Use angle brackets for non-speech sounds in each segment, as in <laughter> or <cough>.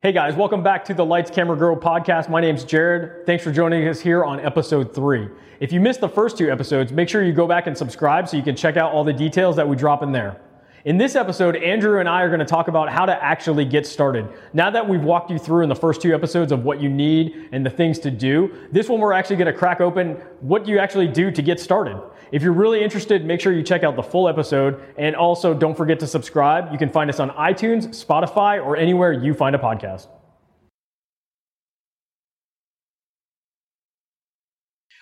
Hey guys, welcome back to the Lights Camera Grow podcast. My name's Jared. Thanks for joining us here on episode three. If you missed the first two episodes, make sure you go back and subscribe so you can check out all the details that we drop in there. In this episode, Andrew and I are going to talk about how to actually get started. Now that we've walked you through in the first two episodes of what you need and the things to do, this one we're actually going to crack open what you actually do to get started. If you're really interested, make sure you check out the full episode and also don't forget to subscribe. You can find us on iTunes, Spotify, or anywhere you find a podcast.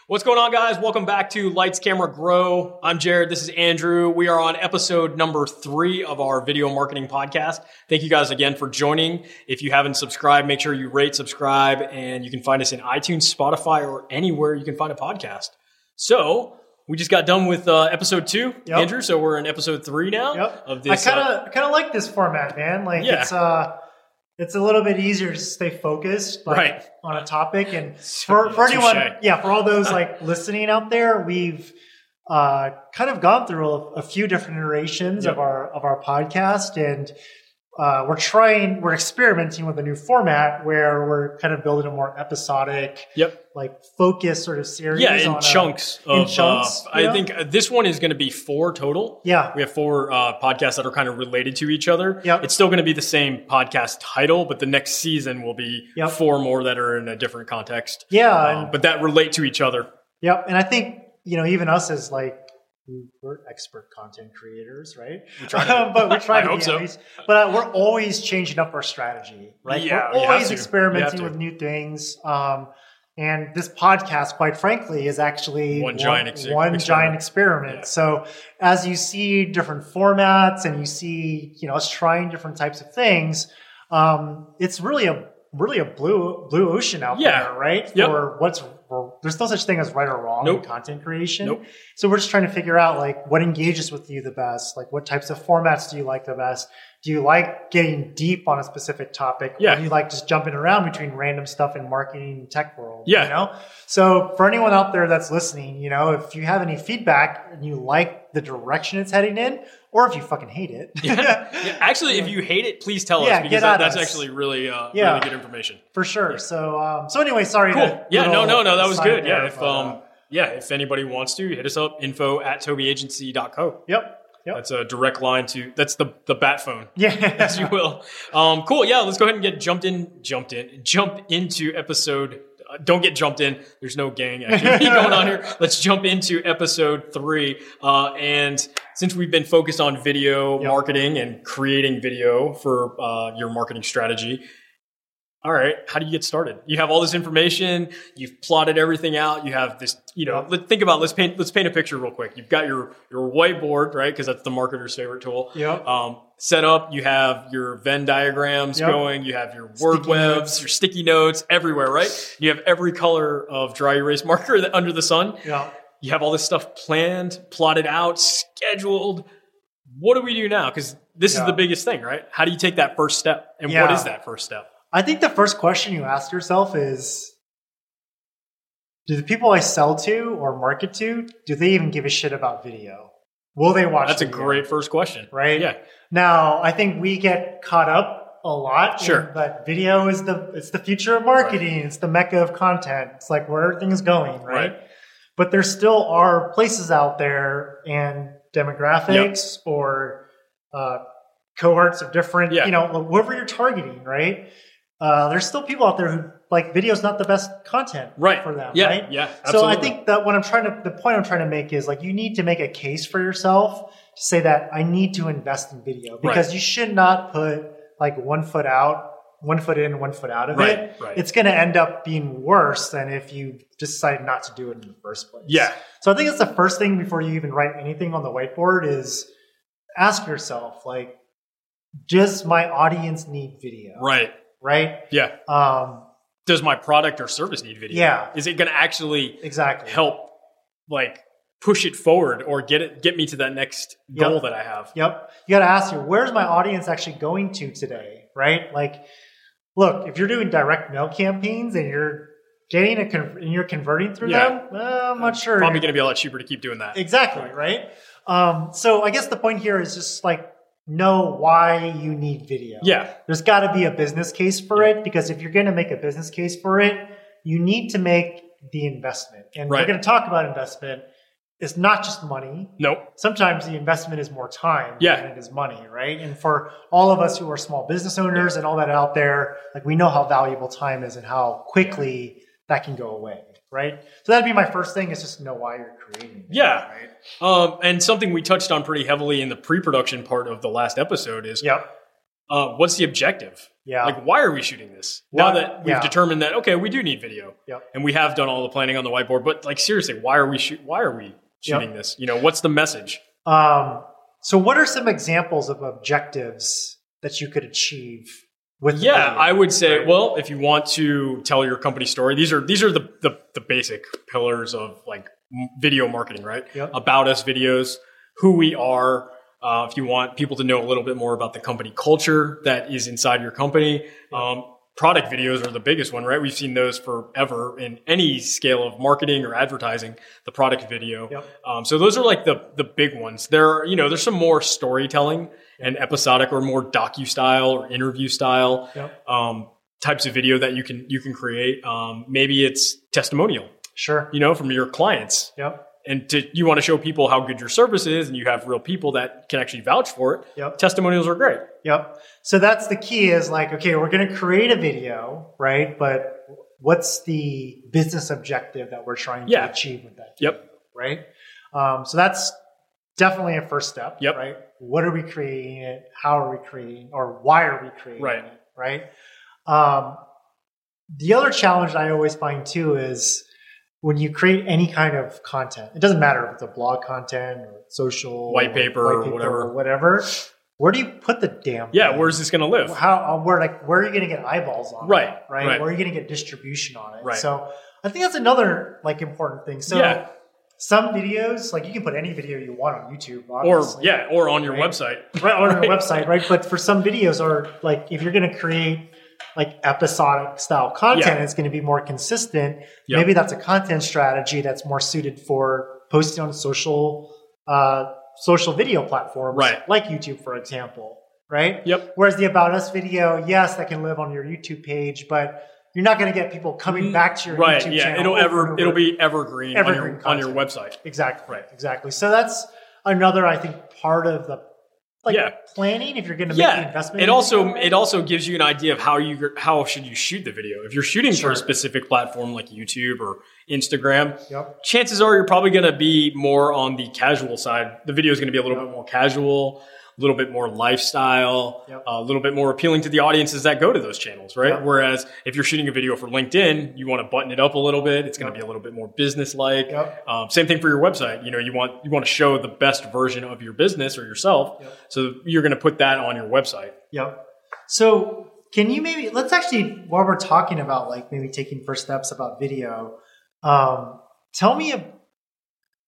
What's going on, guys? Welcome back to Lights Camera Grow. I'm Jared. This is Andrew. We are on episode number three of our video marketing podcast. Thank you guys again for joining. If you haven't subscribed, make sure you rate, subscribe, and you can find us in iTunes, Spotify, or anywhere you can find a podcast. So, we just got done with uh, episode two, Yep. Andrew. So we're in episode three now Yep. of this. I kind uh, of kind of like this format, man. Like Yeah. it's uh it's a little bit easier to stay focused like, Right. on a topic and <laughs> for, for anyone yeah, for all those like <laughs> listening out there, we've uh kind of gone through a, a few different iterations Yep. of our of our podcast and uh, we're trying, we're experimenting with a new format where we're kind of building a more episodic, Yep. like focus sort of series. Yeah, in on a- chunks. in chunks, uh, I yeah. think uh, this one is going to be four total. Yeah, We have four uh, podcasts that are kind of related to each other. Yep. It's still going to be the same podcast title, but the next season will be Yep. four more that are in a different context, yeah, um, and but that relate to each other. Yep, and I think you know even us as like we're expert content creators, right? We try to- <laughs> but we try I to hope be so. least. But uh, we're always changing up our strategy, right? Yeah, we're always. Experimenting with new things. Um, and this podcast, quite frankly, is actually One giant ex- one experiment. giant experiment. Yeah. So as you see different formats and you see you know us trying different types of things, um, it's really a really a blue blue ocean out Yeah. there, right? Yep. For what's for, there's no such thing as right or wrong Nope. in content creation. Nope. So we're just trying to figure out like what engages with you the best, like what types of formats do you like the best? Do you like getting deep on a specific topic? Yeah. Or do you like just jumping around between random stuff in marketing and tech world? Yeah. You know? So for anyone out there that's listening, you know, if you have any feedback and you like the direction it's heading in, or if you fucking hate it. <laughs> Yeah, Actually, if you hate it, please tell Yeah, us because that, at that's us. actually really, uh, Yeah. really good information. For sure. So um so anyway, sorry. Cool. Yeah, no, no, no, that was good. there, Yeah, if but, uh, um, yeah, if anybody wants to, hit us up. Info at tobeagency.co. Yep. Yep. That's a direct line to. That's the the bat phone. <laughs> Yeah. <laughs> as you will. Um, cool. Yeah, let's go ahead and get jumped in, jumped in, jump into episode. Uh, don't get jumped in. There's no gang activity <laughs> going on here. Let's jump into episode three. Uh, and since we've been focused on video Yep. marketing and creating video for uh, your marketing strategy, all right, how do you get started? You have all this information. You've plotted everything out. You have this, you know. Let, think about. Let's paint. Let's paint a picture real quick. You've got your your whiteboard, right? Because that's the marketer's favorite tool Yeah. um, set up. You have your Venn diagrams Yep. going. You have your word Sticky webs, notes. your sticky notes everywhere, right? You have every color of dry erase marker <laughs> under the sun. yeah. You have all this stuff planned, plotted out, scheduled. What do we do now? Because this is the biggest thing, right? How do you take that first step? And what Yeah. is that first step? I think the first question you ask yourself is Do the people I sell to or market to, do they even give a shit about video? Will they watch it? That's a great first question. right? Yeah. Now, I think we get caught up a lot. in Sure. that video is the it's the future of marketing. It's the mecca of content. It's like where everything is going, right? Right. But there still are places out there and demographics or uh, cohorts of different, Yeah. you know, whoever you're targeting, right? Uh, there's still people out there who like video is not the best content Right. for them, Yeah. right? Yeah. So I think that what I'm trying to, the point I'm trying to make is like you need to make a case for yourself to say that I need to invest in video because you should not put like one foot out, one foot in, one foot out of Right, it. right. It's going to end up being worse than if you decide not to do it in the first place. Yeah. So I think it's the first thing before you even write anything on the whiteboard is ask yourself like, does my audience need video? Right. Right. Yeah. Um, Does my product or service need video? Yeah. Is it going to actually exactly. help like push it forward or get it get me to that next goal Yep. that I have. Yep. You got to ask you, where's my audience actually going to today? Right? Like, look, if you're doing direct mail campaigns and you're getting a con- and you're converting through Yeah. them, well, I'm not sure. Probably going to be a lot cheaper to keep doing that. exactly right. Um, so I guess the point here is just like know why you need video. Yeah. There's got to be a business case for it because if you're going to make a business case for it, you need to make the investment. And Right. we're going to talk about investment. It's not just money. Nope. Sometimes the investment is more time Yeah. than it is money, right? And for all of us who are small business owners and all that out there, like we know how valuable time is and how quickly that can go away, right? So that'd be my first thing is just know why you're creating. it, Yeah. Right. Um, and something we touched on pretty heavily in the pre-production part of the last episode is Yep. uh, what's the objective? Yeah. Like, why are we shooting this? now that we've yeah. determined that okay, we do need video, Yep. and we have done all the planning on the whiteboard. But like, seriously, why are we shoot? Why are we shooting this? You know, what's the message? Um, so, what are some examples of objectives that you could achieve with? Yeah, I would say, right? well, if you want to tell your company story, these are these are the the, the basic pillars of like video marketing, right? Yep. About us videos, who we are. Uh, if you want people to know a little bit more about the company culture that is inside your company, um, product videos are the biggest one, right? We've seen those forever in any scale of marketing or advertising. The product video. Yep. Um, so those are like the the big ones. There, are, you know, there's some more storytelling and episodic or more docu style or interview style Yep. um, types of video that you can you can create. Um, maybe it's testimonial, Sure. you know, from your clients, Yep. and to, you want to show people how good your service is, and you have real people that can actually vouch for it. Yep. Testimonials are great. Yep. So that's the key is like, okay, we're going to create a video, right? But what's the business objective that we're trying Yeah. to achieve with that? Yep. Right. Um, so that's definitely a first step. Yep. Right. What are we creating it? How are we creating or why are we creating Right. it? Right. Um, the other challenge I always find too is when you create any kind of content, it doesn't matter if it's a blog content or social White paper or whatever. or whatever. Where do you put the damn? Yeah, thing? where's this going to live? how uh, where like where are you going to get eyeballs on Right, it, right right. where are you going to get distribution on it Right. so i think that's another like important thing so Yeah. Some videos like you can put any video you want on youtube Or yeah, or on your Right. website. <laughs> right on your website right but for some videos or like if you're going to create like episodic style content Yeah. it's going to be more consistent Yep. maybe that's a content strategy that's more suited for posting on social uh, social video platforms Right. like youtube for example right Yep. Whereas the about us video, yes, that can live on your YouTube page, but you're not going to get people coming back to your Right. YouTube Yeah. channel. It'll ever over. it'll be evergreen, Evergreen on, your, on your website. exactly Right. Exactly. So that's another, I think, part of the like Yeah. planning. If you're going to make the investment, It also it also gives you an idea of how you how should you shoot the video. If you're shooting for a specific platform like YouTube or Instagram, Yep. chances are you're probably going to be more on the casual side. The video is going to be a little bit more casual, a little bit more lifestyle, Yep. a little bit more appealing to the audiences that go to those channels, right? Yep. Whereas if you're shooting a video for LinkedIn, you want to button it up a little bit. It's going to Yep. be a little bit more business-like. Yep. Um, same thing for your website. You know, you want you want to show the best version of your business or yourself. So you're going to put that on your website. Yep. So can you maybe let's actually while we're talking about like maybe taking first steps about video, um, tell me a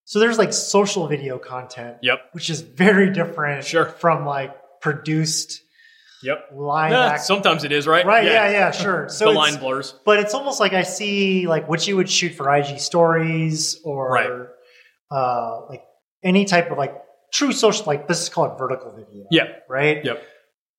so there's like social video content, Yep. which is very different Sure. from like produced Yep. Line Yeah, act- sometimes it is, right? Right, yeah, yeah, sure. <laughs> So the line blurs. but it's almost like I see like what you would shoot for IG stories or Right. uh, like any type of like true social like this is called vertical video. Yeah. Right. Yep.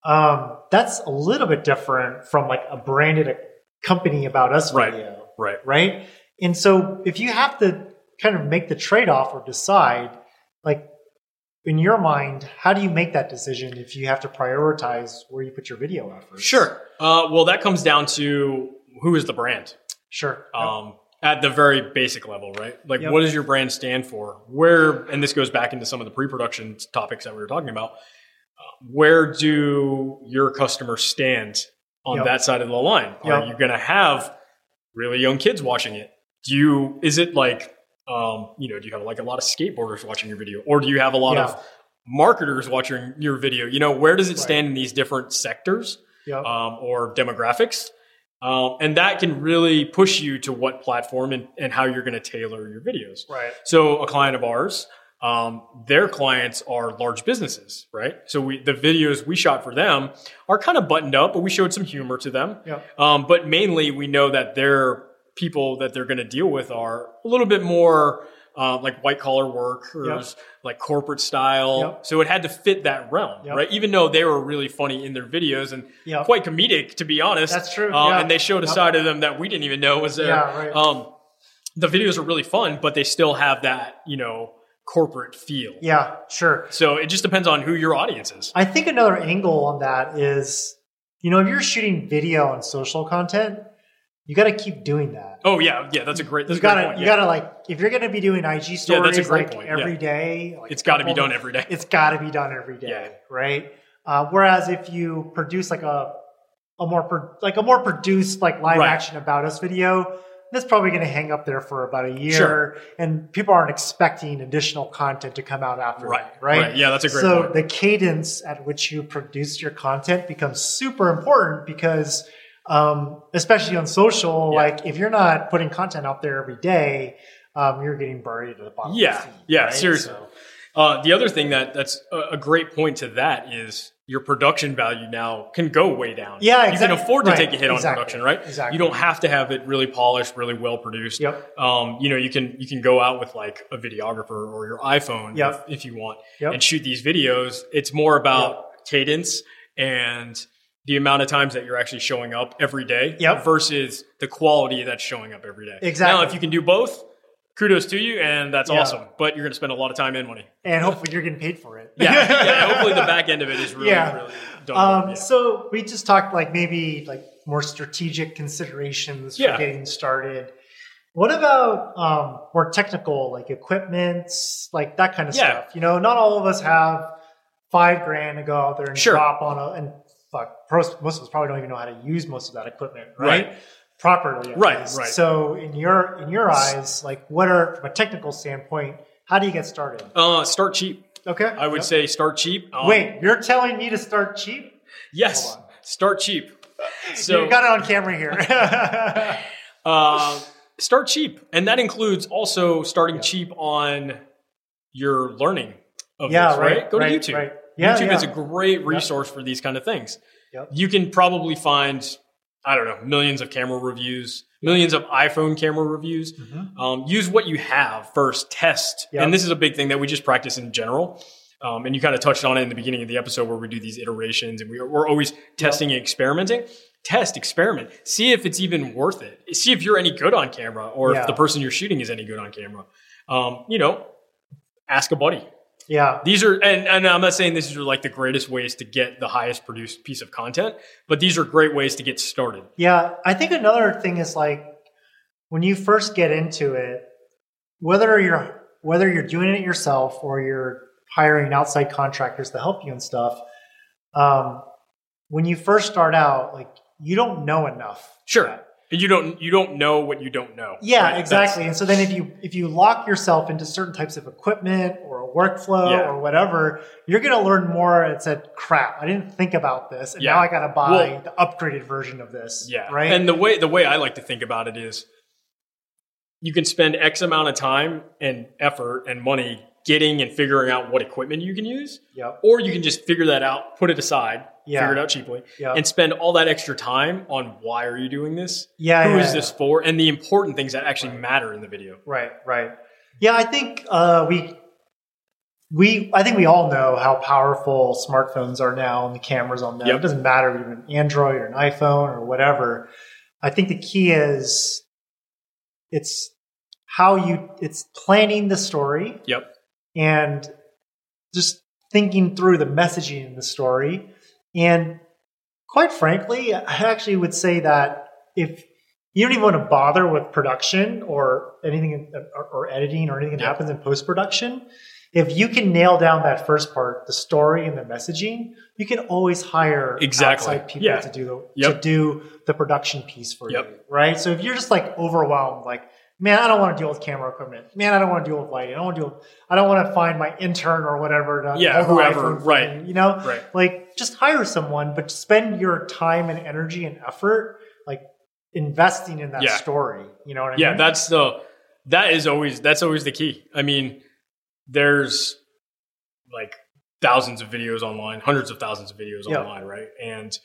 Um, that's a little bit different from like a branded company about us Right. video. Right. Right. And so if you have to kind of make the trade off or decide, like in your mind, how do you make that decision if you have to prioritize where you put your video efforts? Sure. Uh, well, that comes down to who is the brand Sure. um, at the very basic level, right? Like, Yep. what does your brand stand for? Where, and this goes back into some of the pre-production topics that we were talking about. Uh, where do your customers stand on Yep. that side of the line? Are you going to have really young kids watching it? Do you? Is it like, um, you know, do you have like a lot of skateboarders watching your video, or do you have a lot Yeah. of marketers watching your video? You know, where does it Right. stand in these different sectors? Yep. um, or demographics. Um, and that can really push you to what platform and, and how you're going to tailor your videos. right. So a client of ours, um, their clients are large businesses, right? So we, the videos we shot for them are kind of buttoned up, but we showed some humor to them. Yep. Um, but mainly we know that their people that they're going to deal with are a little bit more uh, like white collar workers, like corporate style. Yep. So it had to fit that realm, Yep. right? Even though they were really funny in their videos and Yep. quite comedic, to be honest. That's true, Um, yeah. And they showed a Yep. side of them that we didn't even know was there. Yeah, right. Um, the videos are really fun, but they still have that, you know, corporate feel. Yeah, sure. So it just depends on who your audience is. I think another angle on that is, you know, if you're shooting video and social content, you got to keep doing that. Oh yeah, yeah, that's a great. That's you gotta, point, you yeah. gotta like, if you're gonna be doing IG stories Yeah, that's a great like point, every yeah. day, like It's got to be done every day. It's got to be done every day, right? Uh, whereas if you produce like a a more pro- like a more produced like live Right. action about us video, that's probably going to hang up there for about a year, Sure. and people aren't expecting additional content to come out after Right, that, right? right. Yeah, that's a great so point. the cadence at which you produce your content becomes super important because, um, especially on social, Yeah. like if you're not putting content out there every day, um, you're getting buried at the bottom. Yeah, of the feed, yeah, right? seriously. So- Uh, the other thing that that's a, great point to that is your production value now can go way down. Yeah, you can afford to Right, take a hit on production, right? exactly. You don't have to have it really polished, really well produced. Yep. Um, you know, you can you can go out with like a videographer or your iPhone Yep. if, if you want Yep. and shoot these videos. It's more about cadence and the amount of times that you're actually showing up every day Yep. versus the quality that's showing up every day. Exactly. Now, if you can do both, kudos to you, and that's Yeah. awesome. But you're going to spend a lot of time and money. and hopefully you're getting paid for it. Yeah, <laughs> yeah. Hopefully, the back end of it is really, Yeah. really done. Um, yeah. So we just talked like maybe like more strategic considerations for getting started. What about um, more technical, like equipment, like that kind of stuff? You know, not all of us have five grand to go out there and Sure. drop on a and fuck. Most most of us probably don't even know how to use most of that equipment, right? Right. Properly, Right, least. right. So in your in your eyes, like what are from a technical standpoint, how do you get started? uh, start cheap. Okay, I would Yep. say start cheap. Um, Wait, you're telling me to start cheap? yes, start cheap. <laughs> So you got it on camera here. uh, <laughs> <laughs> start cheap, and that includes also starting cheap on your learning of Yeah, this, right? right, Go to right, YouTube. right. Yeah, YouTube yeah. is a great resource for these kind of things. Yep. You can probably find, I don't know, millions of camera reviews, millions of iPhone camera reviews. Um, use what you have first, test. Yep. And this is a big thing that we just practice in general. Um, and you kind of touched on it in the beginning of the episode where we do these iterations and we, we're always testing and experimenting. Test, experiment, see if it's even worth it. See if you're any good on camera or Yeah. if the person you're shooting is any good on camera. Um, you know, ask a buddy. Yeah, These are, and, and I'm not saying these are like the greatest ways to get the highest produced piece of content, but these are great ways to get started. yeah. I think another thing is like when you first get into it, whether you're whether you're doing it yourself or you're hiring outside contractors to help you and stuff. Um, when you first start out, like you don't know enough. Sure. You don't, you don't know what you don't know. Yeah, right? exactly. And so then if you if you lock yourself into certain types of equipment or a workflow Yeah. or whatever, you're going to learn more. It said, "Crap, I didn't think about this, and Yeah. now I got to buy Well- the upgraded version of this." Yeah. right. And the way, the way I like to think about it is you can spend X amount of time and effort and money getting and figuring out what equipment you can use, yep. or you can just figure that out, put it aside, Yeah. figure it out cheaply, Yeah. and spend all that extra time on why are you doing this? Yeah. Who yeah, is yeah. this for? And the important things that actually Right. matter in the video. Right. Right. Yeah, I think uh, we we I think we all know how powerful smartphones are now and the cameras on them. Yep. It doesn't matter if you're an Android or an iPhone or whatever. I think the key is it's how you it's planning the story Yep. And just thinking through the messaging in the story. And quite frankly, I actually would say that if you don't even want to bother with production or anything or, or editing or anything that Yeah. happens in post production, if you can nail down that first part, the story and the messaging, you can always hire Exactly. outside people Yeah. to do the Yep. to do the production piece for Yep. you, right? So if you're just like overwhelmed, like man, I don't want to deal with camera equipment. Man, I don't want to deal with lighting. I don't want to deal. With, I don't want to find my intern or whatever. To Yeah, whoever, right. You know, Right. like just hire someone, but spend your time and energy and effort like investing in that Yeah. story. You know what I Yeah, mean? Yeah, that's the that is always that's always the key. I mean, there's like thousands of videos online, hundreds of thousands of videos Yeah. online, right? And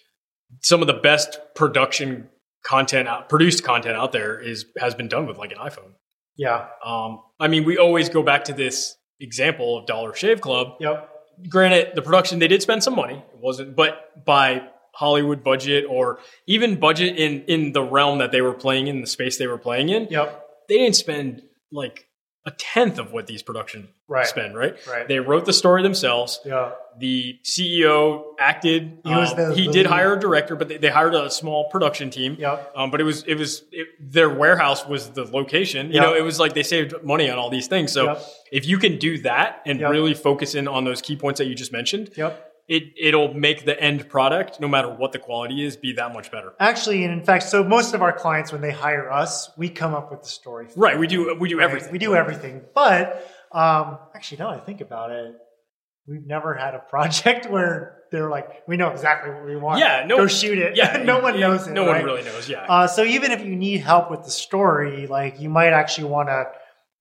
some of the best production content out produced content out there is has been done with like an iPhone. Yeah. Um, I mean, we always go back to this example of Dollar Shave Club. Yep. Granted, the production they did spend some money. It wasn't, but by Hollywood budget or even budget in in the realm that they were playing in, the space they were playing in, Yep. they didn't spend like a tenth of what these production Right. spend. Right? Right. They wrote the story themselves. Yeah. The CEO acted. He um, the- he the did lead. hire a director, but they, they hired a small production team. Yep. Um, but it was it was it, their warehouse was the location. You Yep. know, it was like they saved money on all these things. So Yep. if you can do that and Yep. really focus in on those key points that you just mentioned, Yep. It it'll make the end product, no matter what the quality is, be that much better. Actually, and in fact, so most of our clients, when they hire us, we come up with the story. for Right. We do we do Right? everything. We do everything. But um, actually, now that I think about it, we've never had a project <laughs> where they're like, we know exactly what we want. Yeah, no- go shoot it. Yeah. <laughs> no one knows it. No right? one really knows. Yeah. Uh, so even if you need help with the story, like you might actually want to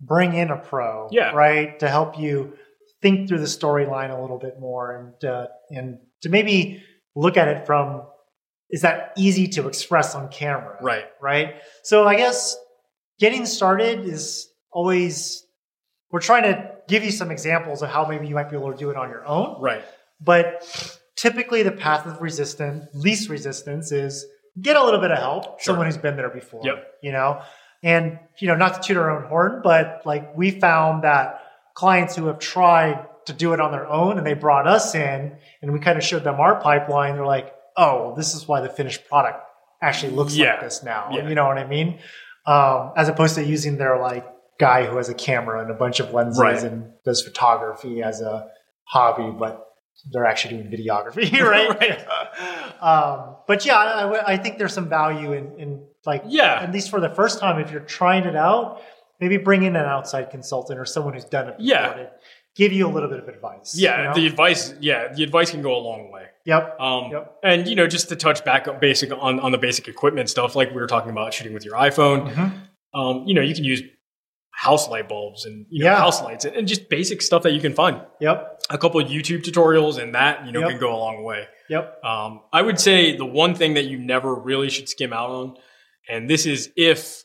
bring in a pro, Yeah. right, to help you think through the storyline a little bit more and uh, and to maybe look at it from is that easy to express on camera, right. right? So I guess getting started is always we're trying to give you some examples of how maybe you might be able to do it on your own. Right. But typically the path of resistance, least resistance is get a little bit of help, Sure. someone who's been there before. Yep. You know? And you know, not to toot our own horn, but like we found that clients who have tried to do it on their own and they brought us in and we kind of showed them our pipeline, they're like, oh, well, this is why the finished product actually looks Yeah. like this now. Yeah. You know what I mean? Um, as opposed to using their like guy who has a camera and a bunch of lenses Right. and does photography as a hobby, but they're actually doing videography, <laughs> right? Right. <laughs> Um, but yeah, I, I- think there's some value in, in like, Yeah. at least for the first time, if you're trying it out, maybe bring in an outside consultant or someone who's done it before Yeah. to give you a little bit of advice. Yeah. you know? The advice. Yeah. The advice can go a long way. yep. Um, Yep. And you know, just to touch back on basic on, on the basic equipment stuff, like we were talking about shooting with your iPhone. Mhm. Um, you know, you can use house light bulbs and you know Yeah. house lights and, and just basic stuff that you can find. Yep. A couple of YouTube tutorials and that you know Yep. can go a long way. Yep. Um, I would say the one thing that you never really should skim out on, and this is if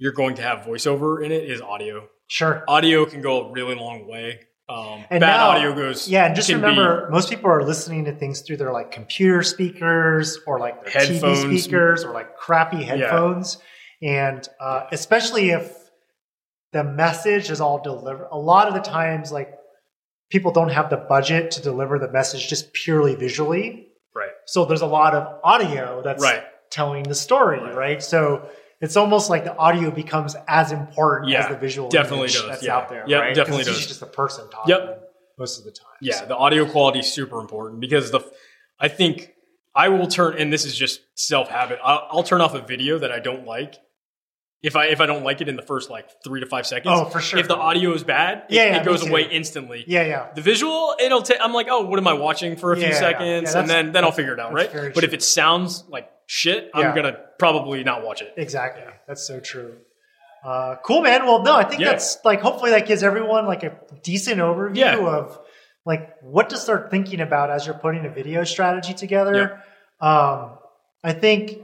you're going to have voiceover in it, is audio. Sure. Audio can go a really long way. Um, And bad now- audio goes. Yeah, and just can be- remember, most people are listening to things through their like computer speakers or like their Headphones. TV speakers or like crappy headphones, and uh, especially if the message is all delivered. A lot of the times, like people don't have the budget to deliver the message just purely visually. right. So there's a lot of audio that's Right. telling the story, Right. right? So it's almost like the audio becomes as important Yeah, as the visual definitely image does, that's yeah. out there, Yep, right? definitely it's does. just a person talking Yep. most of the time. Yeah, So- the audio quality is super important because the I think I will turn and this is just self habit. I'll, I'll turn off a video that I don't like if I if I don't like it in the first like three to five seconds. Oh, for sure. If the audio is bad, it, Yeah, yeah, it goes away instantly. Yeah, yeah. The visual, it'll take. I'm like, oh, what am I watching for a Yeah, few seconds, and then then I'll figure it out, right? But if it sounds like shit, I'm gonna probably not watch it. Exactly. That's so true. Uh, cool, man. Well, no, I think that's like hopefully that gives everyone like a decent overview of like what to start thinking about as you're putting a video strategy together. Um, I think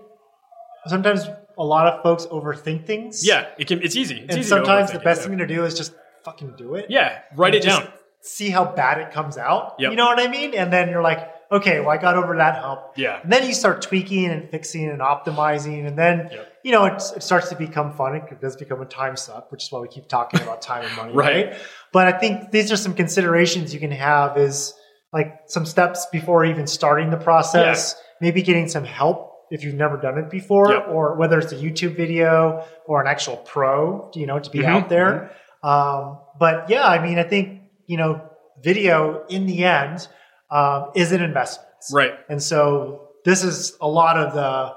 sometimes a lot of folks overthink things. Yeah, it can. It's easy. It's and easy sometimes the it, best yeah. thing to do is just fucking do it. Yeah, write it down. See how bad it comes out. Yep. You know what I mean? And then you're like, okay, well, I got over that hump. Yeah, And then you start tweaking and fixing and optimizing, and then Yep. you know it, it starts to become fun. It does become a time suck, which is why we keep talking about time and money, <laughs> Right. right. But I think these are some considerations you can have is like some steps before even starting the process. Maybe getting some help if you've never done it before, Yep. or whether it's a YouTube video or an actual pro, you know, to be Mhm, out there. Um, but yeah, I mean, I think you know, video in the end um, is an investment. right. And so this is a lot of the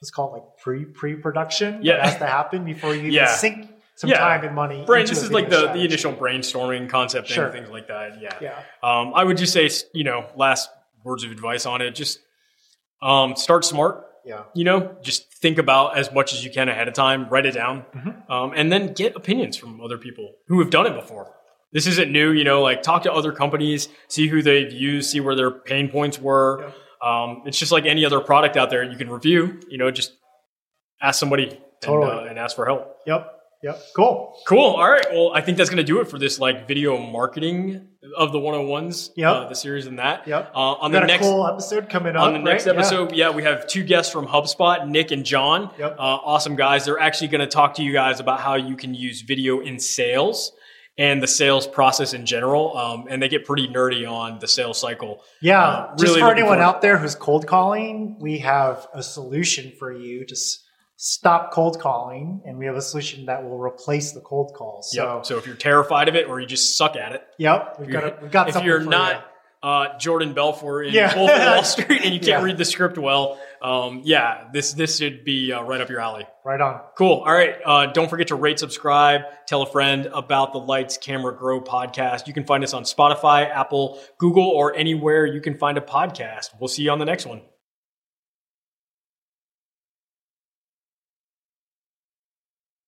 let's call it like pre pre production Yeah. that has to happen before you even Yeah. sink some Yeah. time and money. Brain. This is like the, the initial brainstorming concept thing, Sure. things like that. Yeah. Yeah. Um, I would just say, you know, last words of advice on it. Just um, start smart. Yeah. You know, just think about as much as you can ahead of time. Write it down, Mhm. um, and then get opinions from other people who have done it before. This isn't new. You know, like talk to other companies, see who they've used, see where their pain points were. Yep. Um, it's just like any other product out there you can review. You know, just ask somebody and, uh, and ask for help. Yep. Yep. Cool. Cool. All right. Well, I think that's going to do it for this like video marketing of the 101s, Yep. uh, the series and that. Yep. Uh, on the next cool episode coming up. on the next right? Episode, yeah. we have two guests from HubSpot, Nick and John. Yep. Uh, awesome guys. They're actually going to talk to you guys about how you can use video in sales and the sales process in general. Um, and they get pretty nerdy on the sales cycle. Yeah, Uh, just really for anyone out there who's cold calling, we have a solution for you to s- stop cold calling, and we have a solution that will replace the cold calls. So, Yep. So if you're terrified of it or you just suck at it, yep, we've got a, we've got if something you're not uh, Jordan Belfort in Yeah. Wall <laughs> Street and you can't Yeah. read the script well, um, yeah, this this should be uh, right up your alley. Right on. Cool. All right. Uh, don't forget to rate, subscribe, tell a friend about the Lights Camera Grow podcast. You can find us on Spotify, Apple, Google, or anywhere you can find a podcast. We'll see you on the next one.